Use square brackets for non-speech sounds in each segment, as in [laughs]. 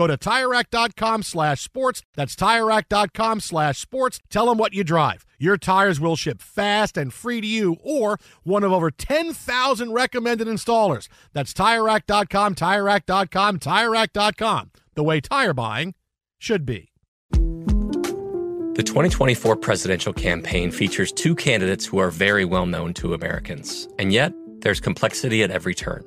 Go to TireRack.com slash sports. That's TireRack.com slash sports. Tell them what you drive. Your tires will ship fast and free to you or one of over 10,000 recommended installers. That's TireRack.com, TireRack.com, TireRack.com. The way tire buying should be. The 2024 presidential campaign features two candidates who are very well known to Americans. And yet, there's complexity at every turn.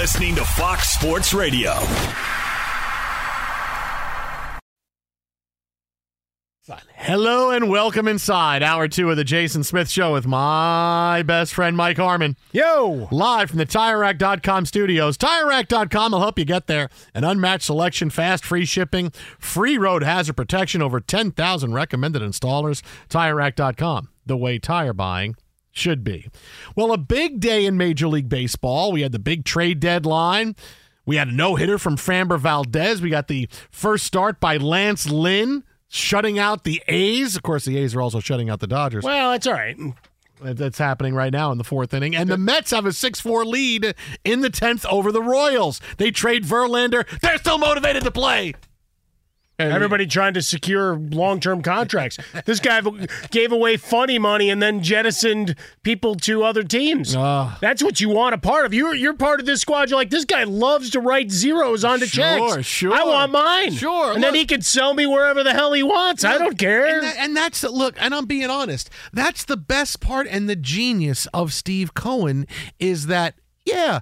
Listening to Fox Sports Radio. Hello and welcome inside hour two of the Jason Smith Show with my best friend Mike Harmon. Yo! Live from the TireRack.com studios. TireRack.com will help you get there. An unmatched selection, fast, free shipping, free road hazard protection, over 10,000 recommended installers. TireRack.com, the way tire buying should be. Well, a big day in Major League Baseball. We had the big trade deadline. We had a no hitter from Framber Valdez. We got the first start by Lance Lynn, shutting out the A's. Of course, the A's are also shutting out the Dodgers. Well, that's all right. That's happening right now in the fourth inning. And the Mets have a 6 4 lead in the 10th over the Royals. They trade Verlander. They're still motivated to play. And- Everybody trying to secure long-term contracts. this guy [laughs] gave away funny money and then jettisoned people to other teams. Ah. That's what you want a part of. You're you're part of this squad. You're like this guy loves to write zeros onto Sure, checks. sure. I want mine. Sure, and then he can sell me wherever the hell he wants. I don't care. And, that- and that's look, and I'm being honest. That's the best part and the genius of Steve Cohen is that yeah,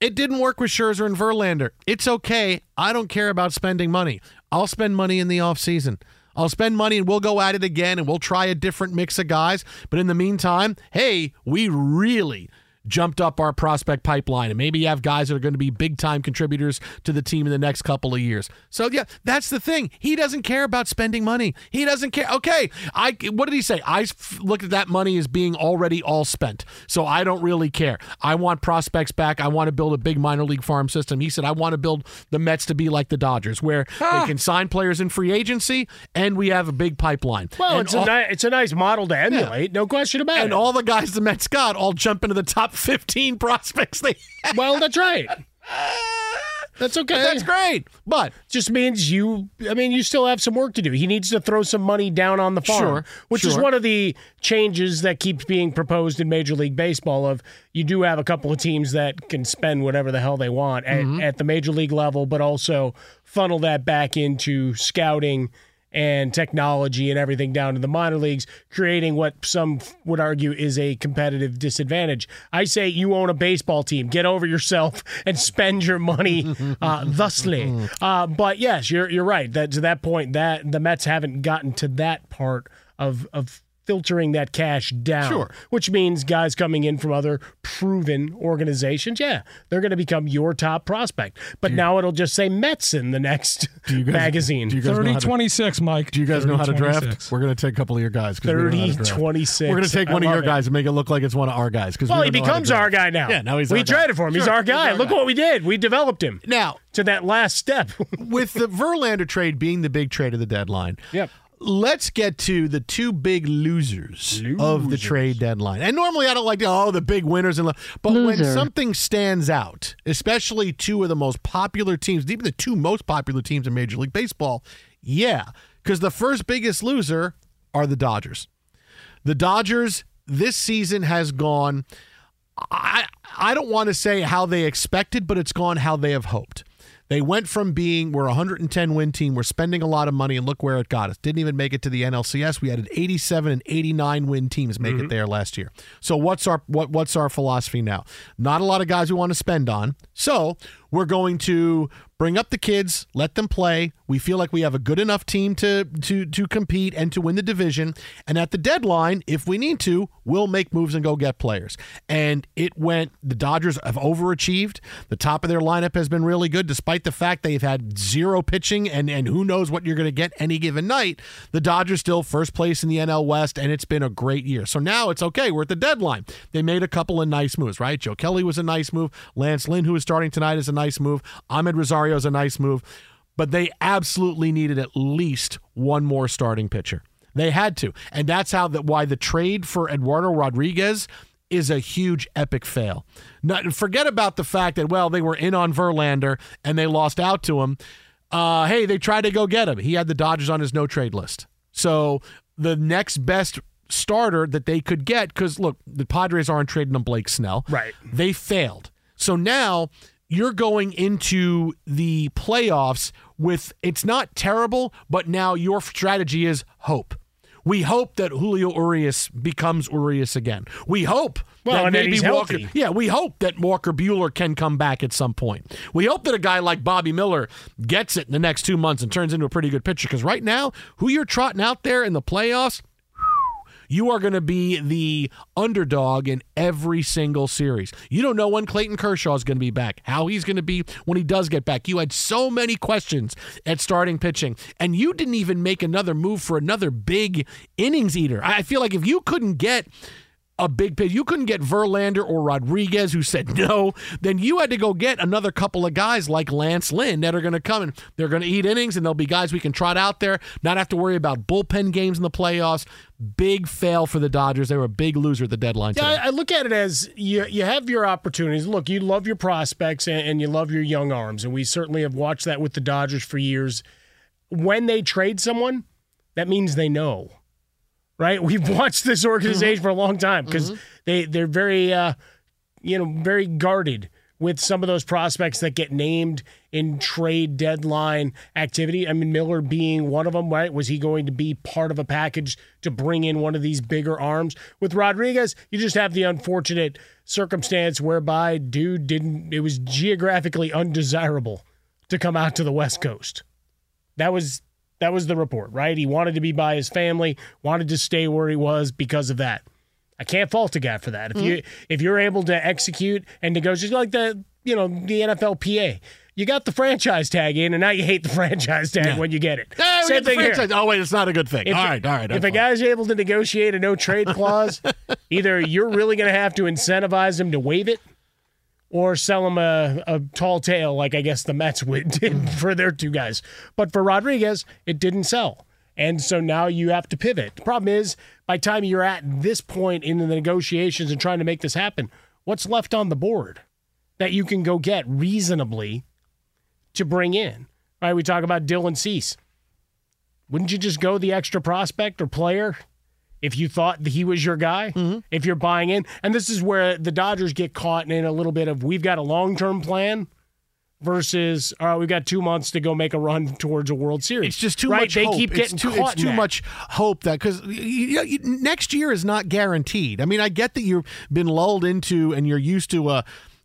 it didn't work with Scherzer and Verlander. It's okay. I don't care about spending money. I'll spend money in the offseason. I'll spend money and we'll go at it again and we'll try a different mix of guys. But in the meantime, hey, we really jumped up our prospect pipeline and maybe you have guys that are going to be big time contributors to the team in the next couple of years. So yeah, that's the thing. He doesn't care about spending money. He doesn't care. Okay, I what did he say? I look at that money as being already all spent. So I don't really care. I want prospects back. I want to build a big minor league farm system. He said I want to build the Mets to be like the Dodgers where they ah. can sign players in free agency and we have a big pipeline. well, And it's all- a ni- it's a nice model to emulate. No question about and it. And all the guys the Mets got all jump into the top 15 prospects they have. well, that's right. [laughs] That's okay. That's great. But just means you i mean you still have some work to do he needs to throw some money down on the farm Sure, which is one of the changes that keeps being proposed in major league baseball of you do have a couple of teams that can spend whatever the hell they want at, Mm-hmm. at the major league level but also funnel that back into scouting and technology and everything down to the minor leagues, creating what some would argue is a competitive disadvantage. I say you own a baseball team. Get over yourself [laughs] and spend your money uh, [laughs] thusly. Uh, but yes, you're you're right. That to that point, that the Mets haven't gotten to that part of of filtering that cash down. Sure. Which means guys coming in from other proven organizations, yeah, they're going to become your top prospect. But now it'll just say Mets in the next Do you guys- [laughs] magazine. Do you guys know 30 how to, 26, Mike. do you guys know how to 30, draft? 26. We're going to take a couple of your guys. 'cause we don't know how to 30, draft. 26. We're going to take I one of your it. guys and make it look like it's one of our guys. Because Well, he becomes our guy now. Yeah, now he's we our guy. traded for him. He's our guy. our Look guy. what we did. We developed him Now, to that last step. [laughs] with the Verlander trade being the big trade of the deadline. Yep. Let's get to the two big losers, of the trade deadline. And normally I don't like to, oh, the big winners and but when something stands out, especially two of the most popular teams, even the two most popular teams in Major League Baseball, yeah, because the first biggest loser are the Dodgers. The Dodgers this season has gone I I don't want to say how they expected, but it's gone how they have hoped. They went from being we're a 110 win team, we're spending a lot of money, and look where it got us. Didn't even make it to the NLCS. We had an 87 and 89 win teams make it mhm. there last year. So what's our what what's our philosophy now? Not a lot of guys we want to spend on. So we're going to bring up the kids, let them play. We feel like we have a good enough team to to to compete and to win the division. And at the deadline, if we need to, we'll make moves and go get players. And it went. The Dodgers have overachieved. The top of their lineup has been really good, despite the fact they've had zero pitching and and who knows what you're going to get any given night. The Dodgers still first place in the NL West, and it's been a great year. So now it's okay. We're at the deadline. They made a couple of nice moves, right? Joe Kelly was a nice move. Lance Lynn, who is starting tonight, is a nice move. Amed Rosario is a nice move. But they absolutely needed at least one more starting pitcher. They had to. And that's how that why the trade for Eduardo Rodriguez is a huge epic fail. Not, forget about the fact that well they were in on Verlander and they lost out to him. Uh, hey, they tried to go get him. He had the Dodgers on his no trade list. So the next best starter that they could get because look, the Padres aren't trading him Blake Snell. Right. They failed. So now you're going into the playoffs with it's not terrible, but now your strategy is hope. We hope that Julio Urias becomes Urias again. We hope Well, that maybe Walker. healthy. Yeah, we hope that Walker Buehler can come back at some point. We hope that a guy like Bobby Miller gets it in the next two months and turns into a pretty good pitcher. Because right now, who you're trotting out there in the playoffs, you are going to be the underdog in every single series. You don't know when Clayton Kershaw is going to be back, how he's going to be when he does get back. You had so many questions at starting pitching, and you didn't even make another move for another big innings eater. I feel like if you couldn't get a big pitch. You couldn't get Verlander or Rodriguez, who said no. Then you had to go get another couple of guys like Lance Lynn that are going to come and they're going to eat innings, and there'll be guys we can trot out there, not have to worry about bullpen games in the playoffs. Big fail for the Dodgers. They were a big loser at the deadline. Yeah. I, I look at it as you you have your opportunities. Look, you love your prospects and, and you love your young arms, and we certainly have watched that with the Dodgers for years. When they trade someone, that means they know, right? We've watched this organization for a long time because they they're very uh, you know very guarded with some of those prospects that get named in trade deadline activity. I mean, Miller being one of them, right? Was he going to be part of a package to bring in one of these bigger arms? With Rodriguez, you just have the unfortunate circumstance whereby dude didn't, it was geographically undesirable to come out to the West Coast. That was. That was the report, right? He wanted to be by his family, wanted to stay where he was because of that. I can't fault a guy for that. If mm-hmm. you if you're able to execute and negotiate like the you know the NFLPA, you got the franchise tag in, and now you hate the [laughs] franchise tag when you get it. Same thing here. Oh wait, it's not a good thing. If- all right, all right. If a guy's able to negotiate a no trade [laughs] clause, either you're really going to have to incentivize him to waive it, or sell him a, a tall tale like I guess the Mets would [laughs] did for their two guys. But for Rodriguez, it didn't sell. And so now you have to pivot. The problem is, by time you're at this point in the negotiations and trying to make this happen, what's left on the board that you can go get reasonably to bring in? Right, we talk about Dylan Cease. Wouldn't you just go the extra prospect or player if you thought he was your guy? Mm-hmm. If you're buying in, and this is where the Dodgers get caught in a little bit of we've got a long term plan versus all right, we've got two months to go make a run towards a World Series. It's just too right? much They hope. keep It's getting too, caught It's too that. much hope that because next year is not guaranteed. I mean, I get that you've been lulled into and you're used to a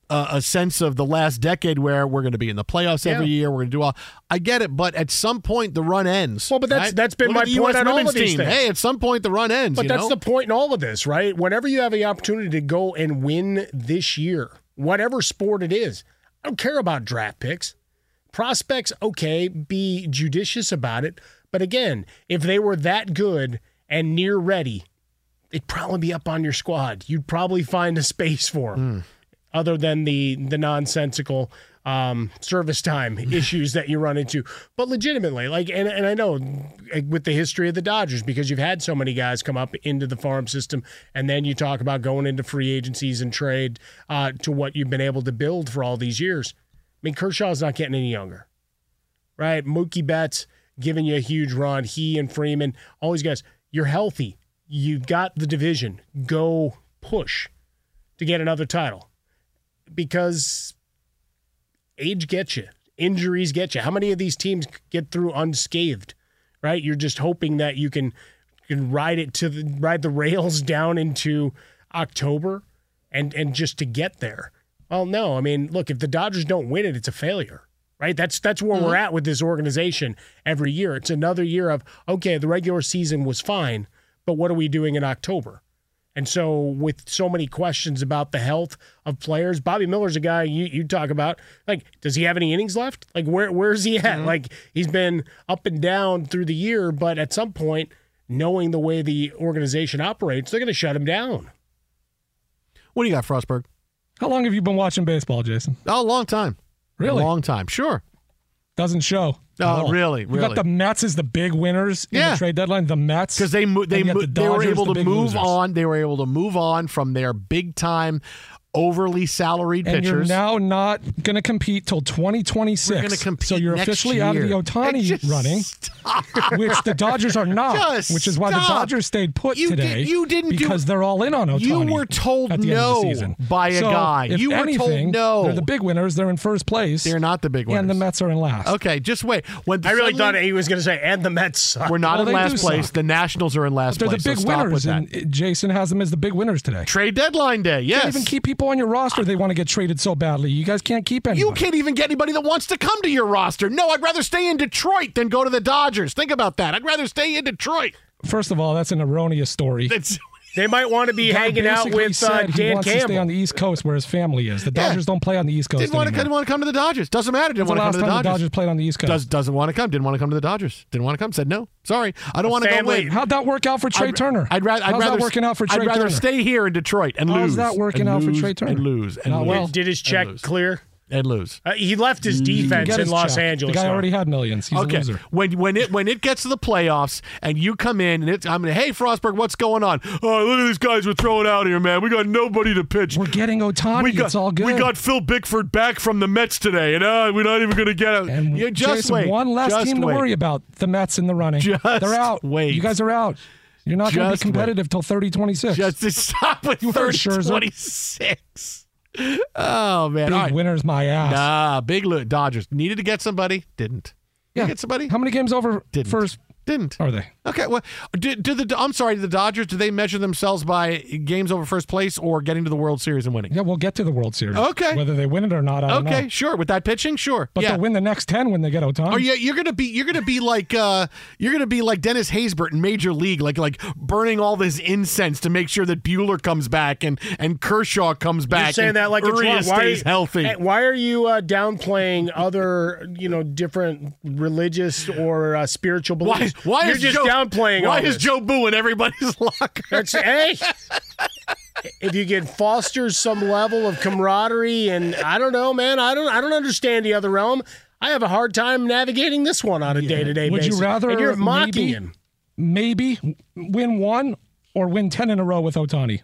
a, a sense of the last decade where we're going to be in the playoffs every year. We're going to do all. I get it, but at some point the run ends. Well, but that's- right? that's been Look my point on all of these team. things. Hey, at some point the run ends. But that's know? the point in all of this, right? Whenever you have the opportunity to go and win this year, whatever sport it is, I don't care about draft picks. Prospects, okay, be judicious about it. But again, if they were that good and near ready, they'd probably be up on your squad. You'd probably find a space for them, hmm. Other than the the nonsensical um, service time [laughs] issues that you run into. But legitimately, like, and, and I know with the history of the Dodgers, because you've had so many guys come up into the farm system, and then you talk about going into free agencies and trade uh, to what you've been able to build for all these years. I mean, Kershaw's not getting any younger, right? Mookie Betts giving you a huge run. He and Freeman, all these guys. You're healthy. You've got the division. Go push to get another title because age gets you, injuries get you. How many of these teams get through unscathed? Right? You're just hoping that you can can ride it to the ride the rails [laughs] down into October and and just to get there. Well, no. I mean, look, if the Dodgers don't win it, it's a failure. Right? That's that's where we're mm-hmm. at with this organization every year. It's another year of okay, the regular season was fine, but what are we doing in October? And so, with so many questions about the health of players, Bobby Miller's a guy you, you talk about. Like, does he have any innings left? Like, where where's he at? Mm-hmm. Like, he's been up and down through the year, but at some point, knowing the way the organization operates, they're going to shut him down. what do you got, Frostberg? How long have you been watching baseball, Jason? Oh, a long time. Really? A long time. Sure. Doesn't show. Oh, all. really? You Really? got the Mets as the big winners in Yeah. the trade deadline. The Mets because they mo- they mo- the they were able the to move losers. on. They were able to move on from their big time, overly salaried And you're pitchers. now not going to compete till 2026. We're going to compete. So you're next officially out of the. Ohtani running, stop. which the Dodgers are not. Just which is why the. Dodgers stayed put You did- today. you didn't do- because they're all in on Ohtani. You were told at the no end of the season. by a So, guy. If You were told no. They're the big winners. They're in first place. They're not the big winners. And the Mets are in last. Okay, just wait. When I really suddenly- thought he was going to say, and the Mets suck. we're not Well, in last place. suck. The Nationals are in last They're place. the big so winners, and Jason has them as the big winners today. Trade deadline day. Yes. Can't even keep people on your roster. They want to get traded so badly. You guys can't keep anyone. You can't even get anybody that wants to come to your roster. No, I'd rather stay in Detroit than go to the Dodgers. Think about that. I'd rather stay in Detroit. First of all, that's an erroneous story. They might want to be The hanging out basically with uh, said he Dan wants to stay on the East Coast where his family is. The Yeah. Dodgers don't play on the East Coast didn't want to, anymore. didn't want to come to the Dodgers. Doesn't matter. Didn't want to come to the time the Dodgers. Dodgers played on the East Coast? Does, doesn't want to come. Didn't want to come to the Dodgers. Didn't want to come. Said no. Sorry, I don't want to go Wait. How'd that work out for Trey I'd, Turner? I'd rather. I'd How's rather that working out for Trey I'd rather Turner? stay here in Detroit and How's lose. How's that working and out for Trey Turner? And lose. And Not lose. well. Did his check clear? And lose. Uh, he left his defense Get in his Los check. Angeles. The guy though. already had millions. He's okay. a loser. When when it when it gets to the playoffs and you come in and it's I'm gonna hey Frostberg, what's going on? Oh, look at these guys we're throwing out here, man. We got nobody to pitch. We're getting Ohtani. we got, it's all good. We got Phil Bickford back from the Mets today, and uh, we're not even going to get out. and you just Jason, wait. one last Just team wait. to worry about. The Mets in the running. Just They're out. wait. You guys are out. You're not going to be Just wait. competitive till 30 26. Just to stop with You heard 30, Scherzer. 26. Oh man! Big right. winners, my ass. Nah, big lo- Dodgers needed to get somebody, didn't. Yeah. Get somebody, How many games over didn't. first Didn't. are they? Okay, well, did, did the I'm sorry, the Dodgers do they measure themselves by games over first place or getting to the World Series and winning? Yeah, we'll get to the World Series. Okay. Whether they win it or not, I don't Okay, know. sure. With that pitching, sure. But yeah. they'll win the next 10 when they get Ohtani. Oh yeah, you're gonna be you're gonna be like uh you're gonna be like Dennis Haysbert in Major League, like like burning all this incense to make sure that Buehler comes back and and Kershaw comes back. You're saying and that like it's Urias wrong. Why stays healthy. Why are you uh, downplaying other, you know, different religious or uh, spiritual beliefs? why You're is just Joe, downplaying Why all is this. Jobu in everybody's [laughs] locker? That's hey. if you can foster some level of camaraderie and I don't know, man, I don't I don't understand the other realm. I have a hard time navigating this one on a day to day basis. Would you rather and you're mocking maybe- him. Maybe win one or win 10 in a row with Ohtani.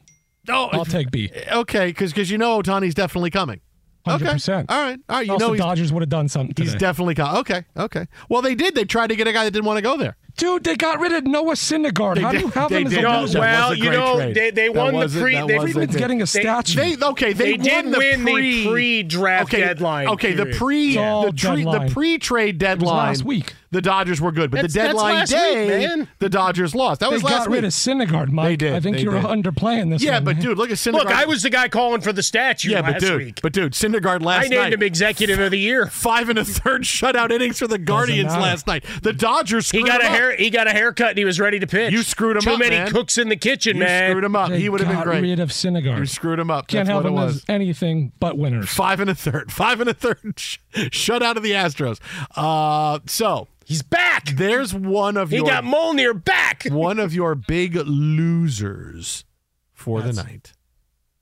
Oh, I'll take B. okay, because you know Ohtani's definitely coming. 100%. Okay, all right, all right. You Else know the Dodgers would have done something he's definitely coming. Okay, okay. Well, they did. They tried to get a guy that didn't want to go there. Dude, they got rid of Noah Syndergaard. They How do you have they him as did. Oh, a No, loser? well, you know, trade. they- they That won the pre- that they- was a Friedman's getting a statue. They okay. They, They did the win the pre, pre-draft okay, deadline Okay, the pre It's all the, tre- the pre-trade deadline last week. The Dodgers were good, but That's- the deadline last week, day, man. the Dodgers lost. That They was last got week. rid of Syndergaard, Mike. They did, I think you're underplaying this. yeah, one, but man. dude, look at Syndergaard. Look, I was the guy calling for the statue yeah, last but dude, week. but dude, Syndergaard last night. I named night. him executive of the year. Five and a third shutout innings for the Guardians last night. The Dodgers He screwed got a him up. hair. He got a haircut and he was ready to pitch. You screwed him Too up, many man. cooks in the kitchen, You man. screwed him up. They he would have been great. rid of Syndergaard. You screwed him up. Can't That's have him it was. as anything but winners. Five and a third. [laughs] Five and a third. [laughs] sh- Shut out of the Astros. Uh, so He's back. there's one of He your got Molnir back. one of your big losers for the night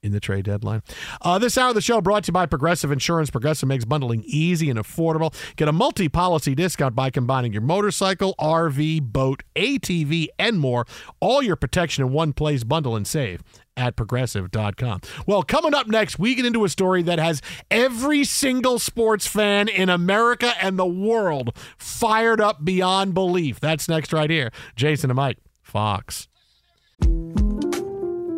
in the trade deadline. Uh, this hour of the show brought to you by Progressive Insurance. Progressive makes bundling easy and affordable. Get a multi-policy discount by combining your motorcycle, RV, boat, ATV, and more. All your protection in one place. Bundle and save at progressive.com. Well, coming up next, we get into a story that has every single sports fan in America and the world fired up beyond belief. That's next right here. Jason and Mike, Fox.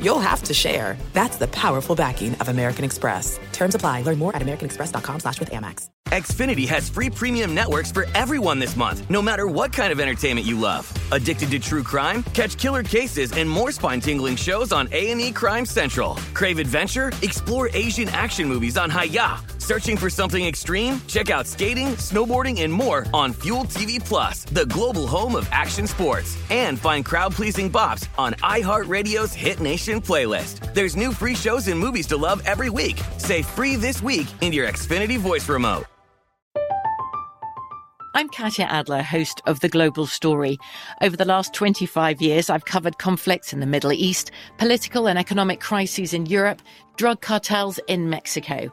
you'll have to share. That's the powerful backing of American Express. Terms apply. Learn more at americanexpress.com slash with Amex. Xfinity has free premium networks for everyone this month, no matter what kind of entertainment you love. Addicted to true crime? Catch killer cases and more spine-tingling shows on A&E Crime Central. Crave adventure? Explore Asian action movies on Hi-YAH. Searching for something extreme? Check out skating, snowboarding, and more on Fuel TV Plus, the global home of action sports. And find crowd-pleasing bops on iHeartRadio's Hit Nation playlist. There's new free shows and movies to love every week. Say free this week in your Xfinity voice remote. I'm Katya Adler, host of The Global Story. Over the last 25 years, I've covered conflicts in the Middle East, political and economic crises in Europe, drug cartels in Mexico.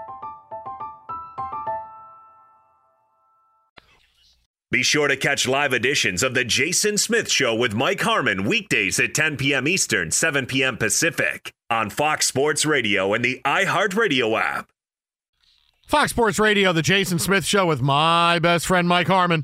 Be sure to catch live editions of The Jason Smith Show with Mike Harmon weekdays at 10 p.m. Eastern, 7 p.m. Pacific on Fox Sports Radio and the iHeartRadio app. Fox Sports Radio, The Jason Smith Show with my best friend, Mike Harmon.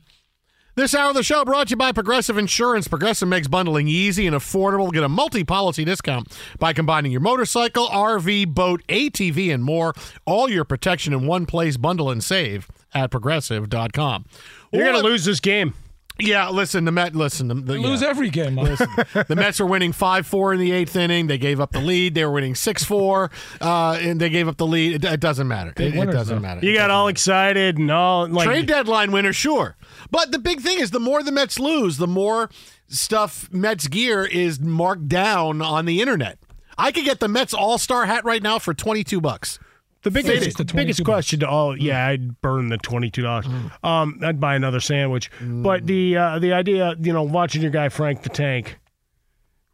This hour of the show brought to you by Progressive Insurance. Progressive makes bundling easy and affordable. Get a multi policy discount by combining your motorcycle, RV, boat, ATV, and more. All your protection in one place. Bundle and save at progressive.com. You're Well, going to lose this game. Yeah, listen, the Met, listen, the, the, They lose yeah. every game. Mike. the Mets are winning 5 4 in the eighth inning. They gave up the lead. They were winning 6 4, uh, and they gave up the lead. It, it doesn't matter. It, it doesn't though. matter. You got all matter. excited and all like Trade deadline winner, sure. But the big thing is the more the Mets lose, the more stuff Mets gear is marked down on the internet. I could get the Mets All Star hat right now for 22 bucks. The biggest, the the biggest question to all, yeah, I'd burn the twenty two dollars. Um, I'd buy another sandwich. But the uh, the idea, you know, watching your guy Frank the Tank,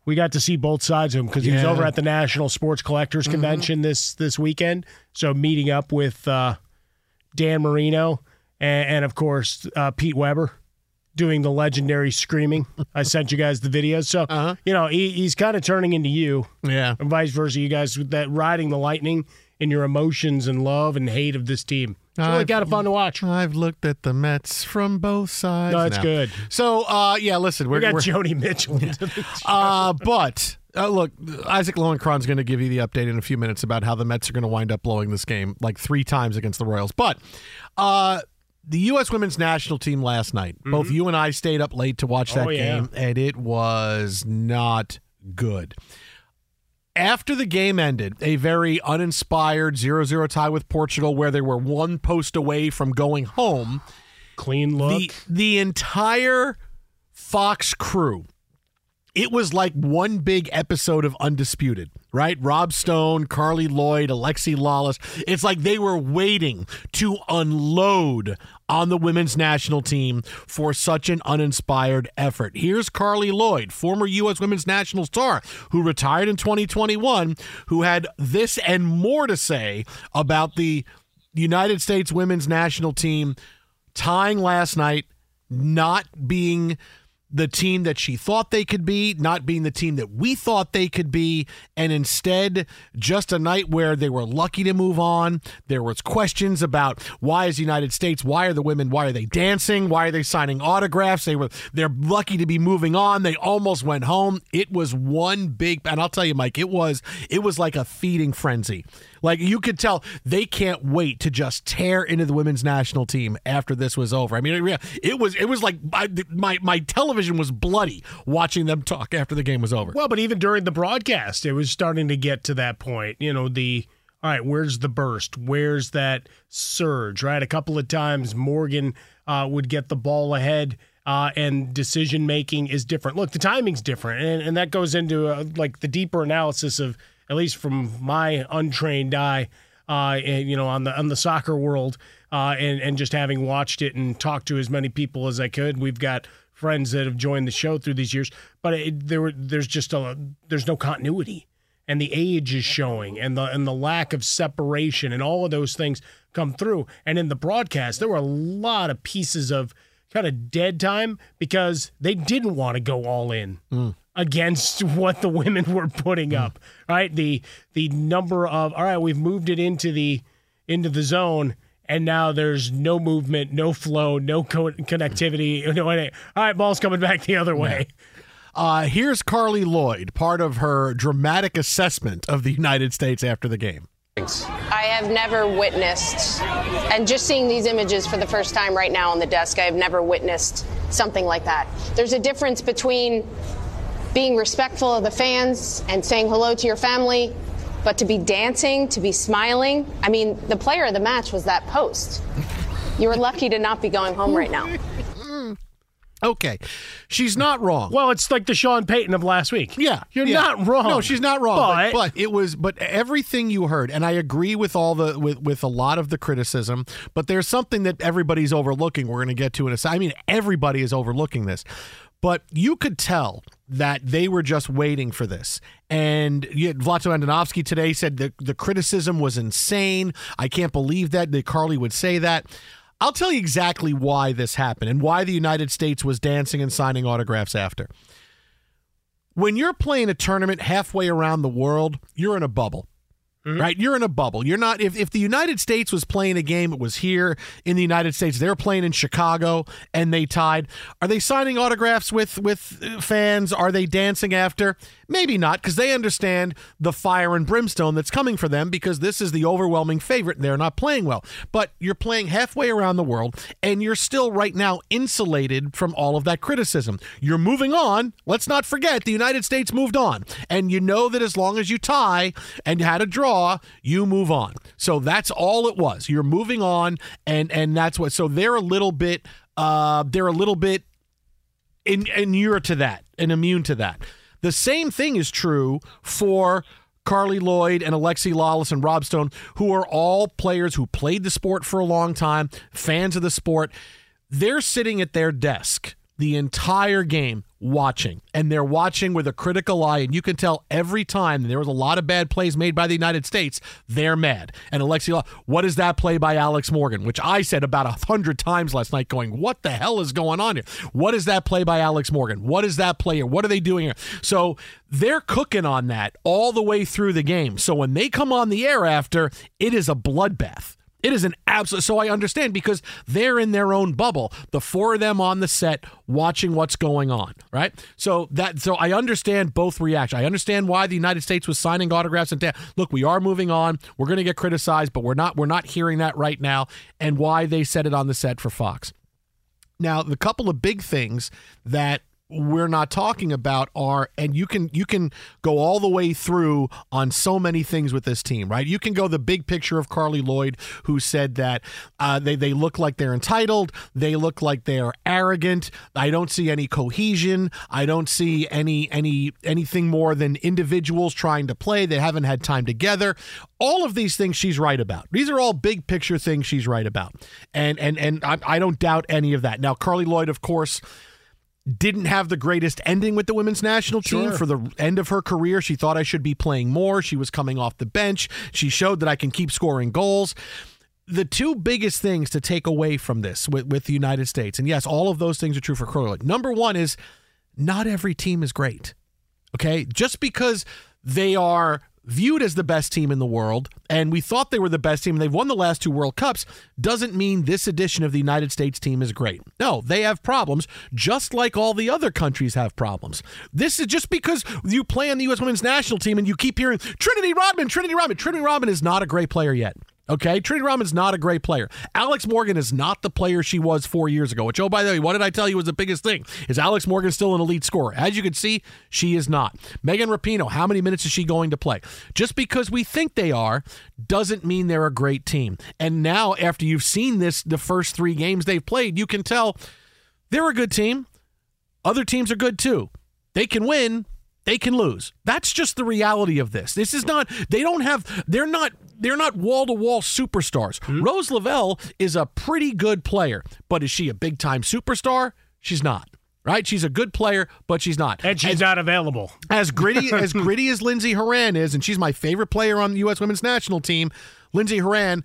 we got to see both sides of him because he was over at the National Sports Collectors Convention this this weekend. So meeting up with uh, Dan Marino and, and of course uh, Pete Weber doing the legendary screaming. I sent you guys the videos. So Uh-huh. you know he, he's kind of turning into you Yeah. and vice versa. You guys with that riding the lightning in your emotions and love and hate of this team. It's really I've- kind of fun to watch. I've looked at the Mets from both sides. No, it's now. good. So, uh, yeah, listen, we're, We got we're Joni Mitchell. [laughs] uh, but Uh, look, Isaac Lowenkron's going to give you the update in a few minutes about how the Mets are going to wind up blowing this game like three times against the Royals. But uh, the U.S. women's national team last night, mm-hmm. both you and I stayed up late to watch that oh, yeah. game, and it was not good. After the game ended, a very uninspired 0 0 tie with Portugal, where they were one post away from going home. Clean look. The, the entire Fox crew it was like one big episode of Undisputed, right? Rob Stone, Carli Lloyd, Alexi Lalas. It's like they were waiting to unload on the women's national team for such an uninspired effort. Here's Carli Lloyd, former U.S. women's national star who retired in 2021, who had this and more to say about the United States women's national team tying last night, not being the team that she thought they could be, not being the team that we thought they could be, and instead just a night where they were lucky to move on. There was questions about why is the United States, why are the women, why are they dancing, why are they signing autographs? They were they're lucky to be moving on. They almost went home. It was one big and I'll tell you Mike, it was it was like a feeding frenzy. Like you could tell they can't wait to just tear into the women's national team after this was over. I mean, it was it was like my my television was bloody watching them talk after the game was over. Well, but even during the broadcast, it was starting to get to that point. You know, the all right, where's the burst? Where's that surge? Right, a couple of times Morgan uh, would get the ball ahead. Uh, and decision making is different. Look, the timing's different, and, and that goes into uh, like the deeper analysis of at least from my untrained eye, uh, and, you know, on the on the soccer world, uh, and and just having watched it and talked to as many people as I could. We've got friends that have joined the show through these years, but it, there there's just a there's no continuity, and the age is showing, and the and the lack of separation, and all of those things come through. And in the broadcast, there were a lot of pieces of kind of dead time because they didn't want to go all in. Mm against [laughs] what the women were putting hmm. up. Right, the the number of all right, we've moved it into the into the zone. And now there's no movement, no flow, no co- connectivity. [laughs] No, all right, ball's coming back the other way. Uh, here's Carli Lloyd, part of her dramatic assessment of the United States after the game. I have never witnessed, and just seeing these images for the first time right now on the desk, I have never witnessed something like that. There's a difference between being respectful of the fans and saying hello to your family, but to be dancing, to be smiling. I mean, the player of the match was that post. You were lucky to not be going home right now. [laughs] Okay, she's not wrong. Well, it's like the Sean Payton of last week. Yeah, you're yeah. not wrong. No, she's not wrong. But, but, but, it was, but everything you heard, and I agree with all the with with a lot of the criticism. But there's something that everybody's overlooking. We're going to get to in a second. I mean, everybody is overlooking this. But you could tell that they were just waiting for this. And yeah, Zlatko Andonovski today said the, the criticism was insane. I can't believe that, that Carli would say that. I'll tell you exactly why this happened and why the United States was dancing and signing autographs after. When you're playing a tournament halfway around the world, you're in a bubble. Mm-hmm. Right? You're in a bubble. You're not if, if the United States was playing a game, it was here in the United States. They're playing in Chicago and they tied. Are they signing autographs with with fans? Are they dancing after? Maybe not, because they understand the fire and brimstone that's coming for them because this is the overwhelming favorite and they're not playing well. But you're playing halfway around the world and you're still right now insulated from all of that criticism. You're moving on. Let's not forget the United States moved on. And you know that as long as you tie and had a draw you move on. So that's all it was. You're moving on, and and that's what. So they're a little bit, uh, they're a little bit in, inured to that and immune to that. The same thing is true for Carli Lloyd and Alexi Lalas and Rob Stone, who are all players who played the sport for a long time, fans of the sport. They're sitting at their desk the entire game watching and they're watching with a critical eye and you can tell every time there was a lot of bad plays made by the United States they're mad. And Alexi what is that play by Alex Morgan which I said about a hundred times last night going what the hell is going on here? What is that play by Alex Morgan? What is that player what are they doing here? So they're cooking on that all the way through the game. So when they come on the air after it is a bloodbath It is an absolute. So I understand because they're in their own bubble. The four of them on the set watching what's going on, right? So that so I understand both reactions. I understand why the United States was signing autographs and look, we are moving on. We're going to get criticized, but we're not. We're not hearing that right now, and why they said it on the set for Fox. Now, the couple of big things that we're not talking about are and you can you can go all the way through on so many things with this team right? You can go the big picture of carli lloyd who said that uh, they, they look like they're entitled they look like they're arrogant i don't see any cohesion i don't see any any anything more than individuals trying to play they haven't had time together. All of these things she's right about. These are all big picture things she's right about. And and and i, I don't doubt any of that. Now carli lloyd of course didn't have the greatest ending with the women's national team Sure. for the end of her career. She thought I should be playing more. She was coming off the bench. She showed that I can keep scoring goals. The two biggest things to take away from this with, with the United States, and yes, all of those things are true for Curling. Number one is not every team is great. Okay. Just because they are viewed as the best team in the world and we thought they were the best team and they've won the last two World Cups doesn't mean this edition of the United States team is great. No, they have problems just like all the other countries have problems. This is just because you play on the US women's national team and you keep hearing Trinity Rodman, Trinity Rodman. Trinity Rodman is not a great player yet. Okay, Trinity Rodman's not a great player. Alex Morgan is not the player she was four years ago. Which, oh, by the way, what did I tell you was the biggest thing? Is Alex Morgan still an elite scorer? As you can see, she is not. Megan Rapinoe, how many minutes is she going to play? Just because we think they are doesn't mean they're a great team. And now, after you've seen this, the first three games they've played, you can tell they're a good team. Other teams are good too. They can win, they can lose. That's just the reality of this. This is not they don't have they're not they're not wall-to-wall superstars. Hmm? Rose Lavelle is a pretty good player, but is she a big-time superstar? She's not. Right? She's a good player, but she's not. And she's As- not available. as gritty [laughs] as gritty as Lindsey Horan is, and she's my favorite player on the U.S. Women's National Team. Lindsey Horan,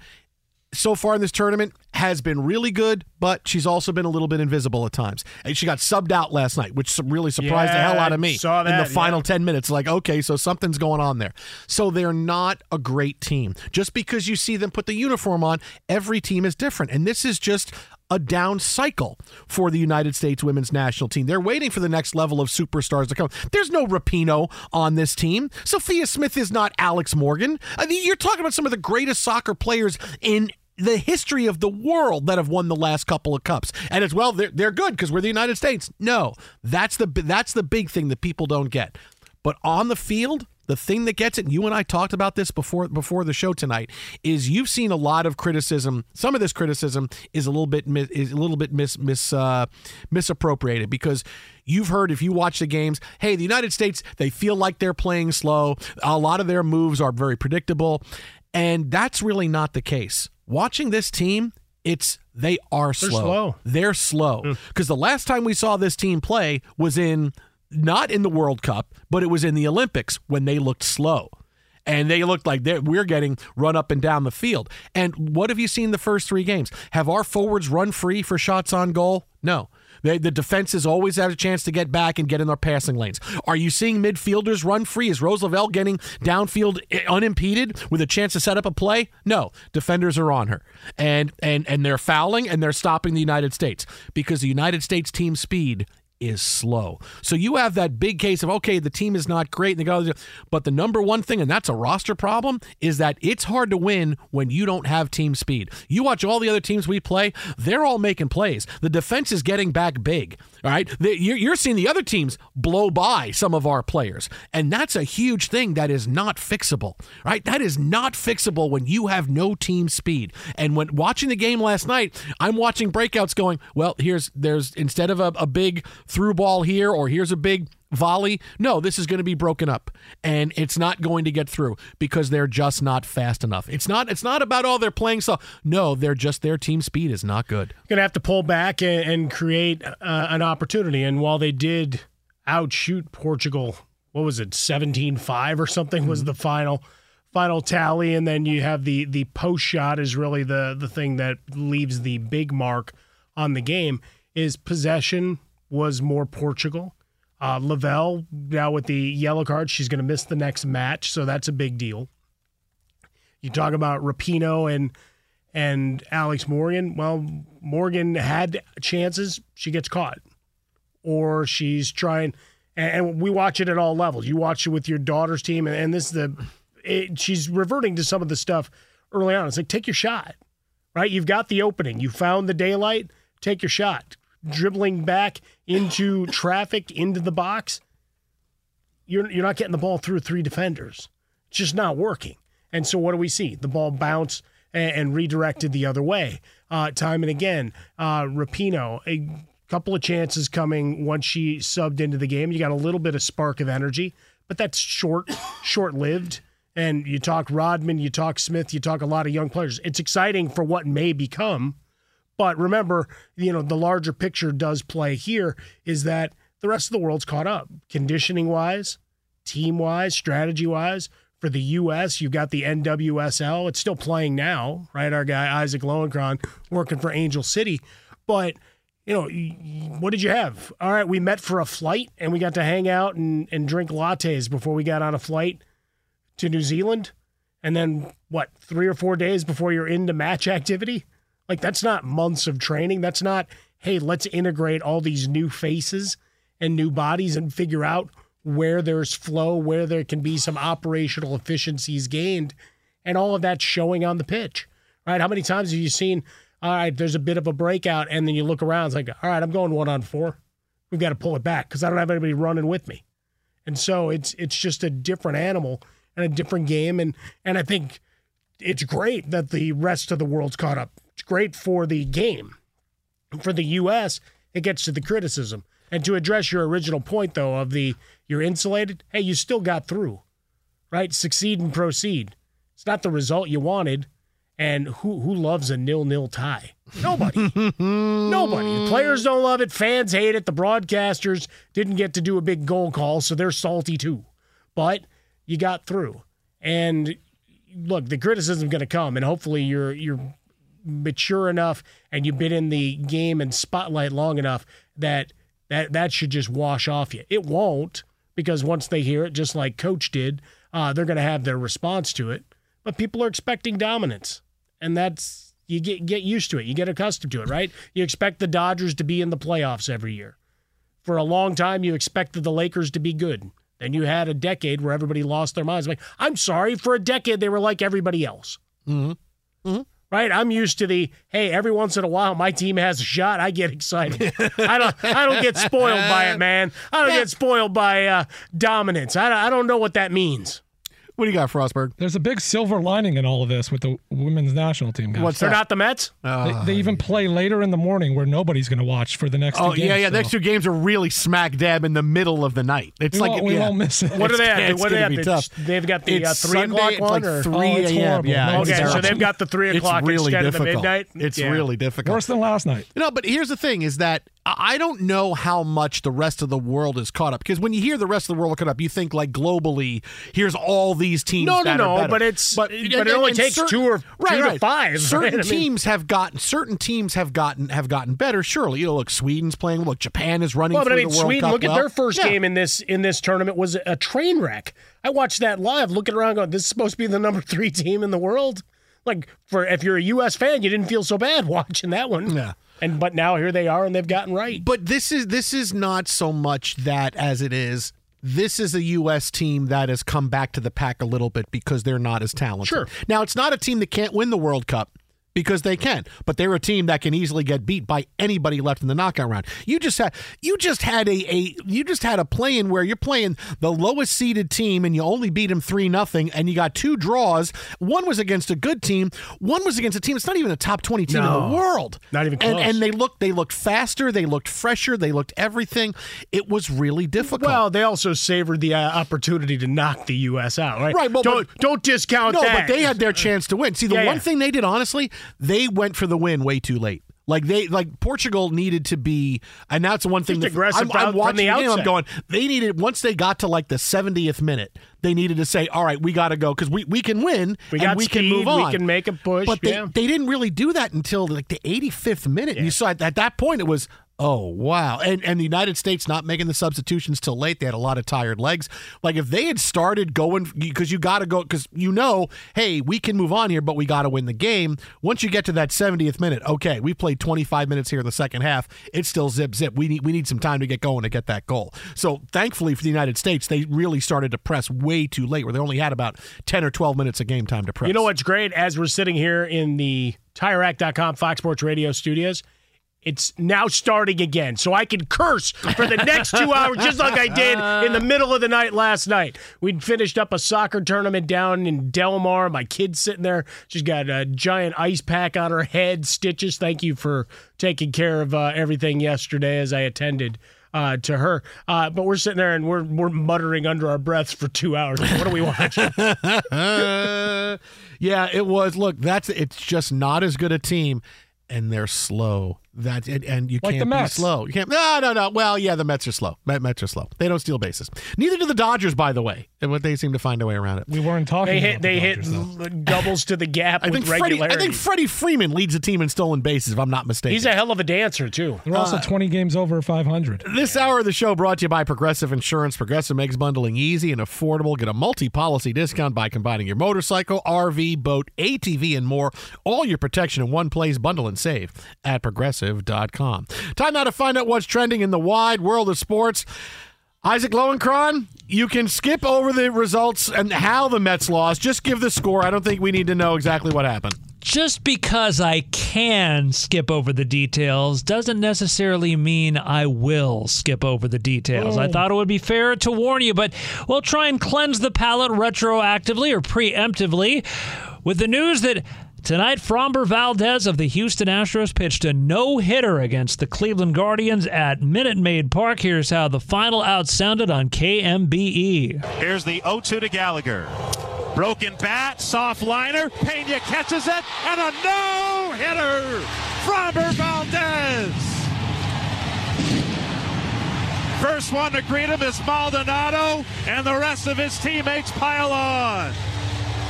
so far in this tournament, has been really good, but she's also been a little bit invisible at times. And she got subbed out last night, which really surprised the hell out of me. saw in that, the final yeah. 10 minutes, like, okay, so something's going on there. So they're not a great team. Just because you see them put the uniform on, every team is different. And this is just a down cycle for the United States women's national team. They're waiting for the next level of superstars to come. There's no Rapinoe on this team. Sophia Smith is not Alex Morgan. I mean, you're talking about some of the greatest soccer players in the history of the world that have won the last couple of cups. And as well, they're, they're good because we're the United States. No, that's the that's the big thing that people don't get. But on the field, the thing that gets it, you and I talked about this before before the show tonight, is you've seen a lot of criticism. Some of this criticism is a little bit is a little bit mis, mis uh, misappropriated because you've heard if you watch the games, hey, the United States they feel like they're playing slow. A lot of their moves are very predictable, and that's really not the case. Watching this team, it's they are They're slow. slow. They're slow hmm. because the last time we saw this team play was in not in the World Cup, but it was in the Olympics when they looked slow. And they looked like we're getting run up and down the field. And what have you seen the first three games? Have our forwards run free for shots on goal? No. The defenses always have a chance to get back and get in their passing lanes. Are you seeing midfielders run free? Is Rose Lavelle getting downfield eh, unimpeded with a chance to set up a play? No. Defenders are on her. And and and they're fouling and they're stopping the United States because the United States team speed is slow. So you have that big case of okay, the team is not great, and they go, but the number one thing, and that's a roster problem, is that it's hard to win when you don't have team speed. You watch all the other teams we play; they're all making plays. The defense is getting back big. All right, you're, you're seeing the other teams blow by some of our players, and that's a huge thing that is not fixable. Right, that is not fixable when you have no team speed. And when watching the game last night, I'm watching breakouts going, well, here's there's instead of a, a big through ball here or here's a big volley. No, this is going to be broken up and it's not going to get through because they're just not fast enough. It's not it's not about all they're playing so no, they're just their team speed is not good. Going to have to pull back and, and create uh, an opportunity. And while they did outshoot Portugal, what was it, 17-5 or something was the final final tally and then you have the the post shot is really the the thing that leaves the big mark on the game is possession was more Portugal. Uh, Lavelle now with the yellow card, she's going to miss the next match, so that's a big deal. You talk about Rapinoe and And Alex Morgan, well, Morgan had chances. She gets caught. Or she's trying, and we watch it at all levels. You watch it with your daughter's team, and this is the, it, she's reverting to some of the stuff early on. It's like, take your shot, right? You've got the opening, you found the daylight, take your shot. Dribbling back into traffic, into the box, you're, you're not getting the ball through three defenders. It's just not working. And so what do we see? The ball bounce and, and redirected the other way uh, time and again. Uh, Rapinoe, a couple of chances coming once she subbed into the game. You got a little bit of spark of energy, but that's short, short lived. And you talk Rodman, you talk Smith, you talk a lot of young players. It's exciting for what may become. But remember, you know, the larger picture does play here is that the rest of the world's caught up conditioning wise, team wise, strategy wise. For the U.S., you've got the NWSL. It's still playing now, right? Our guy Isaac Lowenkron working for Angel City. But, you know, what did you have? All right, we met for a flight and we got to hang out and, and drink lattes before we got on a flight to New Zealand. And then, what, three or four days before you're into match activity? Like, that's not months of training. That's not, hey, let's integrate all these new faces and new bodies and figure out where there's flow, where there can be some operational efficiencies gained, and all of that showing on the pitch, right? How many times have you seen, all right, there's a bit of a breakout, and then you look around, it's like, all right, I'm going one on four. We've got to pull it back because I don't have anybody running with me. And so it's it's just a different animal and a different game. And and I think it's great that the rest of the world's caught up. It's great for the game. For the US, it gets to the criticism. And to address your original point, though, of the you're insulated, hey, you still got through, right? Succeed and proceed. It's not the result you wanted. And who who loves a nil nil tie? Nobody. [laughs] Nobody. The players don't love it. Fans hate it. The broadcasters didn't get to do a big goal call, so they're salty too. But you got through. And look, the criticism's going to come, and hopefully you're you're mature enough and you've been in the game and spotlight long enough that that that should just wash off you. It won't because once they hear it, just like Coach did, uh, they're going to have their response to it. But people are expecting dominance, and that's you get get used to it. You get accustomed to it, right? You expect the Dodgers to be in the playoffs every year. For a long time, you expected the Lakers to be good. Then you had a decade where everybody lost their minds. Like, I'm sorry, for a decade they were like everybody else. Mm-hmm. Mm-hmm right? I'm used to the hey, every once in a while my team has a shot. I get excited. I don't I don't get spoiled by it, man. I don't get spoiled by uh, dominance. I, I don't know what that means. What do you got, Frostberg? There's a big silver lining in all of this with the women's national team. Guys. What's They're not the Mets? Uh, they, they, even play later in the morning where nobody's going to watch for the next. Oh two games, yeah, yeah. So. Next two games are really smack dab in the middle of the night. It's we like won't, we yeah. won't miss it. What are they have? It's what do they gonna have? be tough. They've got the uh, three Sunday, o'clock it's one. like or? three Oh, it's a.m. horrible. Yeah, No, it's okay, so they've got the three It's o'clock really instead difficult. of the midnight. It's Yeah. really difficult. Worse than last night. No, but here's the thing: is that I don't know how much the rest of the world is caught up. Because when you hear the rest of the world caught up, you think like globally. Here's all these teams. No, no, are no, but it's- but it and- only takes certain- two or- right, two to five, [laughs] Certain right? I mean- teams have gotten certain teams have gotten have gotten better. Surely, you know, look, Sweden's playing. Look, Japan is running. Well, but I mean, Sweden. Cup Look at their first Yeah. game in this in this tournament was a train wreck. I watched that live, looking around, going, "This is supposed to be the number [laughs] three team in the world." Like, for if you're a U.S. fan, you didn't feel so bad [laughs] watching that one. Yeah. And but now here they are, and they've gotten right. But this is this is not so much that as it is. This is a U.S. team that has come back to the pack a little bit because they're not as talented. Sure. Now it's not a team that can't win the World Cup because they can, but they're a team that can easily get beat by anybody left in the knockout round. You just had you just had a, a you just had a play in where you're playing the lowest seeded team and you only beat them three nothing, and you got two draws. One was against a good team. One was against a team. It's not even a top twenty team in the world. Not even And, close. and they looked they looked faster. They looked fresher. They looked everything. It was really difficult. Well, they also savored the uh, opportunity to knock the U.S. out, right? Right, well, don't but- don't discount no, that. but they had their chance to win. See, the Yeah, one yeah. thing they did, honestly, they went for the win way too late. Like they, like Portugal needed to be, and that's the one thing. That, aggressive I'm, I'm watching the game. I'm going. They needed once they got to like the 70th minute, they needed to say, "All right, we got to go because we, we can win We and got we can speed, move we can make a push, But they, yeah. they didn't really do that until like the 85th minute. And you saw at that point it was Oh wow! And and the United States not making the substitutions till late. They had a lot of tired legs. Like if they had started going because you got to go because you know, hey, we can move on here, but we got to win the game. Once you get to that 70th minute, okay, we played 25 minutes here in the second half. It's still zip zip. We need we need some time to get going to get that goal. So thankfully for the United States, they really started to press way too late, where they only had about 10 or 12 minutes of game time to press. You know what's great? As we're sitting here in the TireRack.com Fox Sports Radio studios, it's now starting again. So I can curse for the next two hours, just like I did in the middle of the night last night. We'd finished up a soccer tournament down in Del Mar. My kid's sitting there. She's got a giant ice pack on her head. Stitches, thank you for taking care of uh, everything yesterday as I attended. Uh, to her, uh, but we're sitting there and we're we're muttering under our breaths for two hours. What are we watching? [laughs] [laughs] yeah, it was. Look, that's it's just not as good a team, and they're slow. That and, and you Like can't be Mets. slow. You can't. No, no, no. Well, yeah, the Mets are slow. Met, Mets are slow. They don't steal bases. Neither do the Dodgers, by the way. And what they seem to find a way around it. We weren't talking. They about hit the they hit though. doubles to the gap [laughs] I with think Freddie. I think Freddie Freeman leads the team in stolen bases, if I'm not mistaken. He's a hell of a dancer too. They're also uh, 20 games over 500. This hour of the show brought to you by Progressive Insurance. Progressive makes bundling easy and affordable. Get a multi-policy discount by combining your motorcycle, RV, boat, ATV, and more. All your protection in one place. Bundle and save at progressive.com. Time now to find out what's trending in the wide world of sports. Isaac Lowenkron, you can skip over the results and how the Mets lost. Just give the score. I don't think we need to know exactly what happened. Just because I can skip over the details doesn't necessarily mean I will skip over the details. I oh. thought it would be fair to warn you, but we'll try and cleanse the palate retroactively or preemptively with the news that Tonight, Framber Valdez of the Houston Astros pitched a no hitter against the Cleveland Guardians at Minute Maid Park. Here's how the final out sounded on KBME. Here's the 0 2 to Gallagher. Broken bat, soft liner. Pena catches it, and a no hitter. Framber Valdez. First one to greet him is Maldonado, and the rest of his teammates pile on.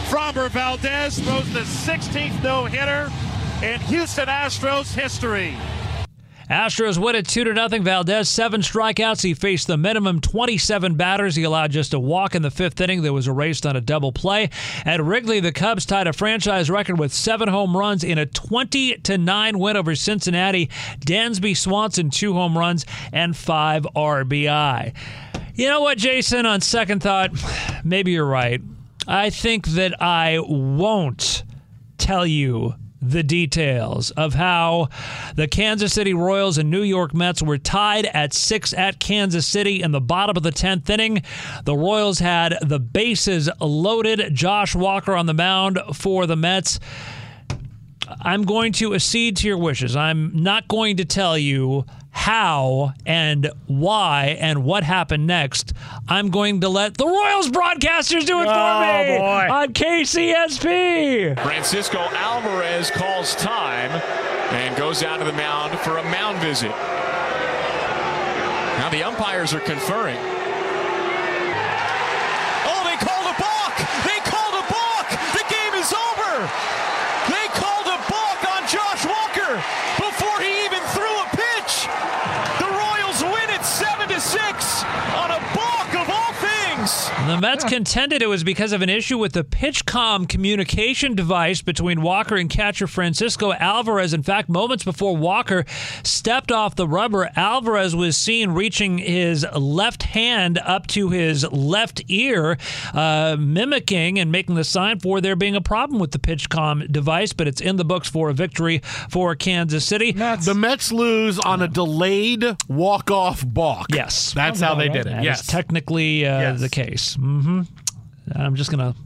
Framber Valdez throws the 16th no hitter in Houston Astros history. Astros win it 2 to nothing. Valdez, seven strikeouts. He faced the minimum 27 batters. He allowed just a walk in the fifth inning that was erased on a double play. At Wrigley, the Cubs tied a franchise record with seven home runs in a 20 to 9 win over Cincinnati. Dansby Swanson, two home runs and five RBI. You know what, Jason? On second thought, [sighs] maybe you're right. I think that I won't tell you the details of how the Kansas City Royals and New York Mets were tied at six at Kansas City in the bottom of the 10th inning. The Royals had the bases loaded. Josh Walker on the mound for the Mets. I'm going to accede to your wishes. I'm not going to tell you how and why and what happened next. I'm going to let the Royals broadcasters do it for Oh, me boy. on KCSP. Francisco Alvarez calls time and goes out to the mound for a mound visit. Now the umpires are conferring. Oh, they called a balk! They called a balk! The game is over! They called a balk on Josh Walker before he even threw a pitch. The Royals win it 7 to 6 on a balk of all things. The Mets [laughs] contended it was because of an issue with the PitchCom communication device between Walker and catcher Francisco Alvarez. In fact, moments before Walker stepped off the rubber, Alvarez was seen reaching his left hand up to his left ear, uh, mimicking and making the sign for there being a problem with the PitchCom device, but it's in the books for a victory for Kansas City. The Mets lose on a delayed walk-off balk. Yes. That's how they did it. That is Yes. technically uh, Yes. the case. Hmm I'm just going to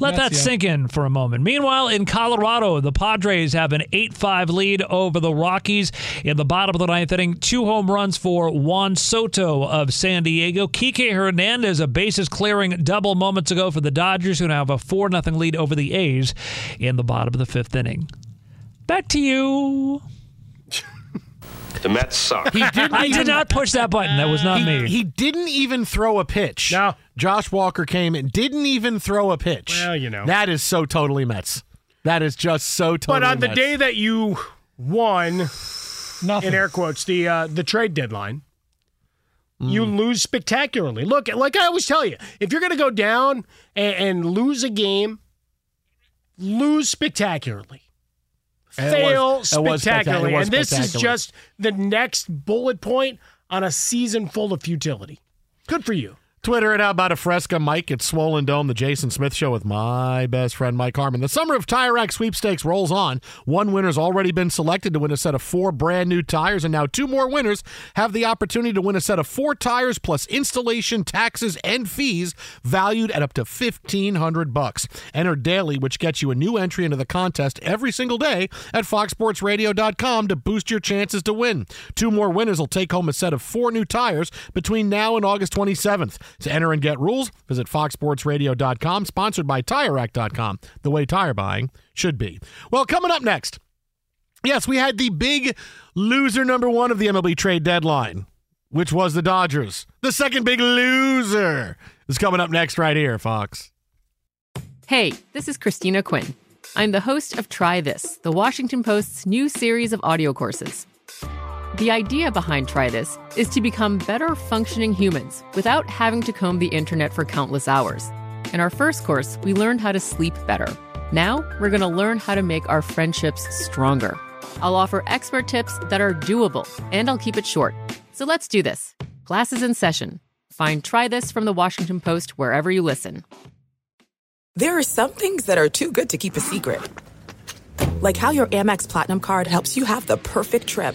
let That's that sink in for a moment. Meanwhile, in Colorado, the Padres have an 8 5 lead over the Rockies in the bottom of the ninth inning. Two home runs for Juan Soto of San Diego. Kike Hernandez, a bases clearing double moments ago for the Dodgers, who now have a 4 0 lead over the A's in the bottom of the fifth inning. Back to you. The Mets suck. He didn't I did not push that button. That was not he, me. he didn't even throw a pitch. No. Josh Walker came in, didn't even throw a pitch. Well, you know. That is so totally Mets. That is just so totally But on the day that you won Nothing. in air quotes the uh, the trade deadline, you lose spectacularly. Look, like I always tell you, if you're going to go down and, and lose a game, lose spectacularly. Fail was- it was spectac- spectacularly. and this is just the next bullet point on a season full of futility. Good for you. Twitter at How About a Fresca, Mike at Swollen Dome, The Jason Smith Show with my best friend Mike Harmon. The Summer of Tire Rack sweepstakes rolls on. One winner's already been selected to win a set of four brand new tires, and now two more winners have the opportunity to win a set of four tires plus installation, taxes, and fees valued at up to fifteen hundred bucks. Enter daily, which gets you a new entry into the contest every single day at FoxSportsRadio.com to boost your chances to win. Two more winners will take home a set of four new tires between now and August 27th. To enter and get rules, visit FoxSportsRadio.com, sponsored by TireRack.com, the way tire buying should be. Well, coming up next, yes, we had the big loser number one of the MLB trade deadline, which was the Dodgers. The second big loser is coming up next right here, Fox. Hey, this is Christina Quinn. I'm the host of Try This, the Washington Post's new series of audio courses. The idea behind Try This is to become better functioning humans without having to comb the internet for countless hours. In our first course, we learned how to sleep better. Now, we're going to learn how to make our friendships stronger. I'll offer expert tips that are doable, and I'll keep it short. So let's do this. Class is in session. Find Try This from the Washington Post wherever you listen. There are some things that are too good to keep a secret. Like how your Amex Platinum card helps you have the perfect trip.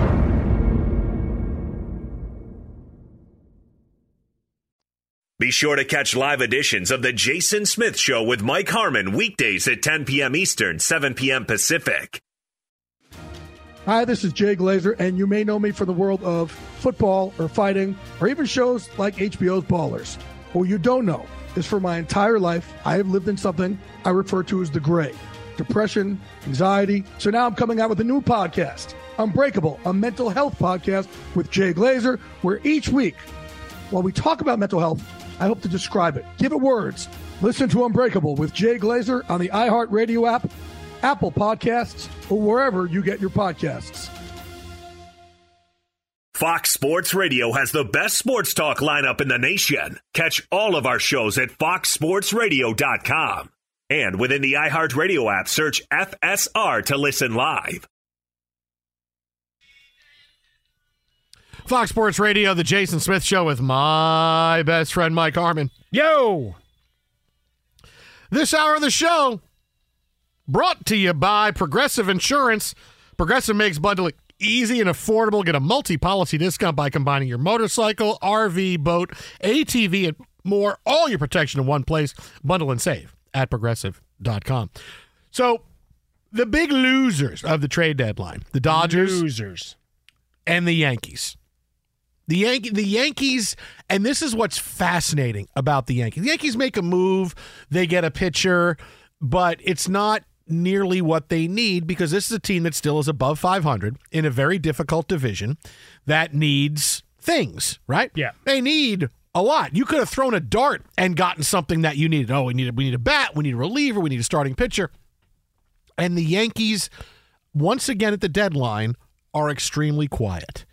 Be sure to catch live editions of The Jason Smith Show with Mike Harmon weekdays at 10 p.m. Eastern, 7 p.m. Pacific. Hi, this is Jay Glazer, and you may know me from the world of football or fighting or even shows like HBO's Ballers. What you don't know is for my entire life, I have lived in something I refer to as the gray depression, anxiety. So now I'm coming out with a new podcast, Unbreakable, a mental health podcast with Jay Glazer, where each week, while we talk about mental health, I hope to describe it, give it words. Listen to Unbreakable with Jay Glazer on the iHeartRadio app, Apple Podcasts, or wherever you get your podcasts. Fox Sports Radio has the best sports talk lineup in the nation. Catch all of our shows at foxsportsradio.com. And within the iHeartRadio app, search FSR to listen live. Fox Sports Radio, the Jason Smith Show with my best friend Mike Harmon. Yo! This hour of the show brought to you by Progressive Insurance. Progressive makes bundling easy and affordable. Get a multi policy discount by combining your motorcycle, RV, boat, ATV, and more. All your protection in one place. Bundle and save at progressive.com. So, the big losers of the trade deadline the Dodgers, losers, and the Yankees. The Yankee, the Yankees, and this is what's fascinating about the Yankees. The Yankees make a move, they get a pitcher, but it's not nearly what they need because this is a team that still is above 500 in a very difficult division that needs things, right? Yeah. They need a lot. You could have thrown a dart and gotten something that you needed. Oh, we need we need a bat, we need a reliever, we need a starting pitcher. And the Yankees, once again at the deadline, are extremely quiet.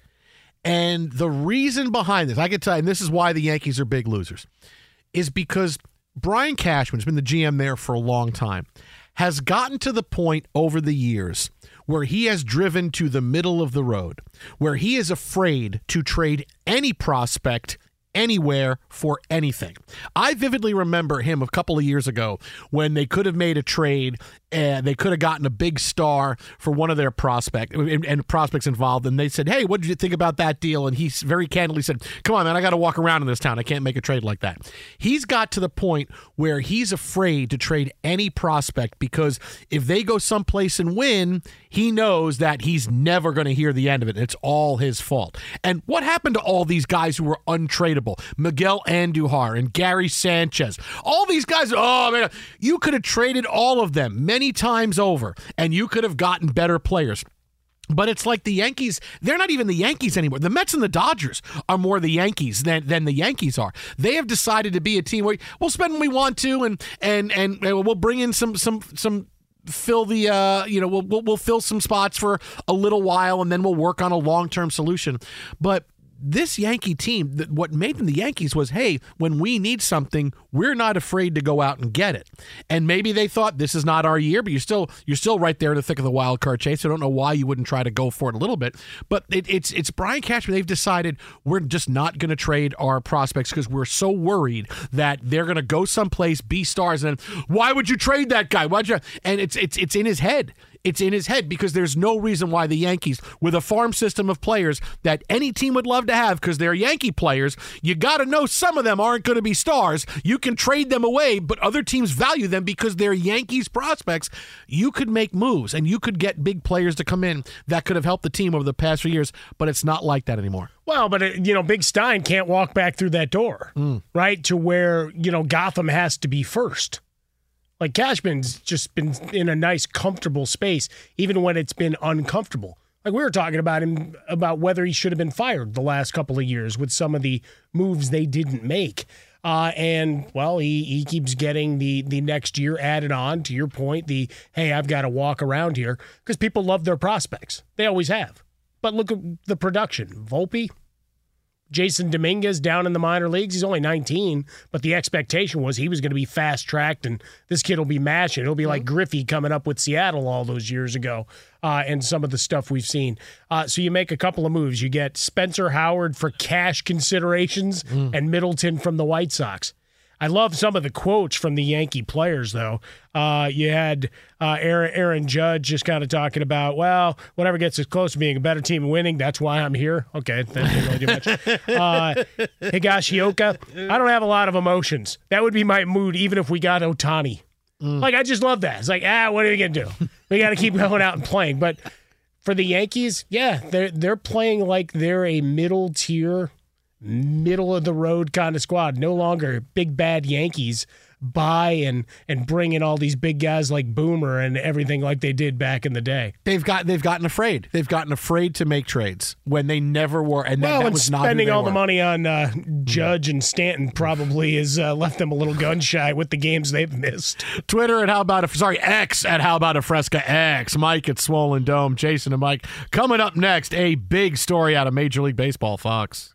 And the reason behind this, I can tell you, and this is why the Yankees are big losers, is because Brian Cashman has been the GM there for a long time, has gotten to the point over the years where he has driven to the middle of the road, where he is afraid to trade any prospect anywhere for anything. I vividly remember him a couple of years ago when they could have made a trade and they could have gotten a big star for one of their prospect and, and prospects involved and they said hey what did you think about that deal? And he very candidly said come on man i got to walk around in this town. I can't make a trade like that. He's got to the point where he's afraid to trade any prospect because if they go someplace and win he knows that he's never going to hear the end of it. It's all his fault. And what happened to all these guys who were untradeable miguel andujar and gary sanchez. All these guys oh man you could have traded all of them. Many times over, and you could have gotten better players. But it's like the Yankees, they're not even the Yankees anymore. The Mets and the Dodgers are more the Yankees than, than the Yankees are. They have decided to be a team where we'll spend when we want to and and and we'll bring in some some some fill the uh you know we'll, we'll we'll fill some spots for a little while and then we'll work on a long-term solution. But this Yankee team, what made them the Yankees was, hey, when we need something, we're not afraid to go out and get it. And maybe they thought this is not our year, but you're still you're still right there in the thick of the wild card chase. I don't know why you wouldn't try to go for it a little bit, but it, it's it's Brian Cashman. They've decided we're just not going to trade our prospects because we're so worried that they're going to go someplace, be stars, and why would you trade that guy? Why'd you? And it's it's it's in his head. It's in his head because there's no reason why the Yankees, with a farm system of players that any team would love to have because they're Yankee players, you got to know some of them aren't going to be stars. You can trade them away, but other teams value them because they're Yankees prospects. You could make moves and you could get big players to come in that could have helped the team over the past few years, but it's not like that anymore. Well, but it, you know, Big Stein can't walk back through that door, mm. right? To where you know Gotham has to be first. Like Cashman's just been in a nice, comfortable space, even when it's been uncomfortable. Like we were talking about him about whether he should have been fired the last couple of years with some of the moves they didn't make. Uh, and well, he, he keeps getting the the next year added on. To your point, the hey, I've got to walk around here because people love their prospects. They always have. But look at the production. Volpe, Jasson Dominguez down in the minor leagues. He's only 19, but the expectation was he was going to be fast tracked and this kid will be mashing. It'll be like. Griffey coming up with Seattle all those years ago uh, and some of the stuff we've seen. Uh, so you make a couple of moves. You get Spencer Howard for cash considerations mm. and Middleton from the White Sox. I love some of the quotes from the Yankee players, though. Uh, you had uh, Aaron, Aaron Judge just kind of talking about, well, whatever gets us close to being a better team and winning, that's why I'm here. Okay, that didn't really do much. Uh, Higashioka, I don't have a lot of emotions. That would be my mood, even if we got Ohtani. Mm. Like, I just love that. It's like, ah, what are we going to do? We got to keep going out and playing. But for the Yankees, yeah, they're, they're playing like they're a middle tier middle of the road kind of squad. No longer big bad Yankees buy and and bring in all these big guys like Boomer and everything like they did back in the day. They've got they've gotten afraid. They've gotten afraid to make trades when they never were. And well, that, that and was spending all were. the money on uh, Judge and Stanton probably has uh, left them a little gun shy with the games they've missed. Twitter at how about a sorry X at how about a Fresca X. Mike at Swollen Dome. Jason and Mike coming up next. A big story out of Major League Baseball. Fox.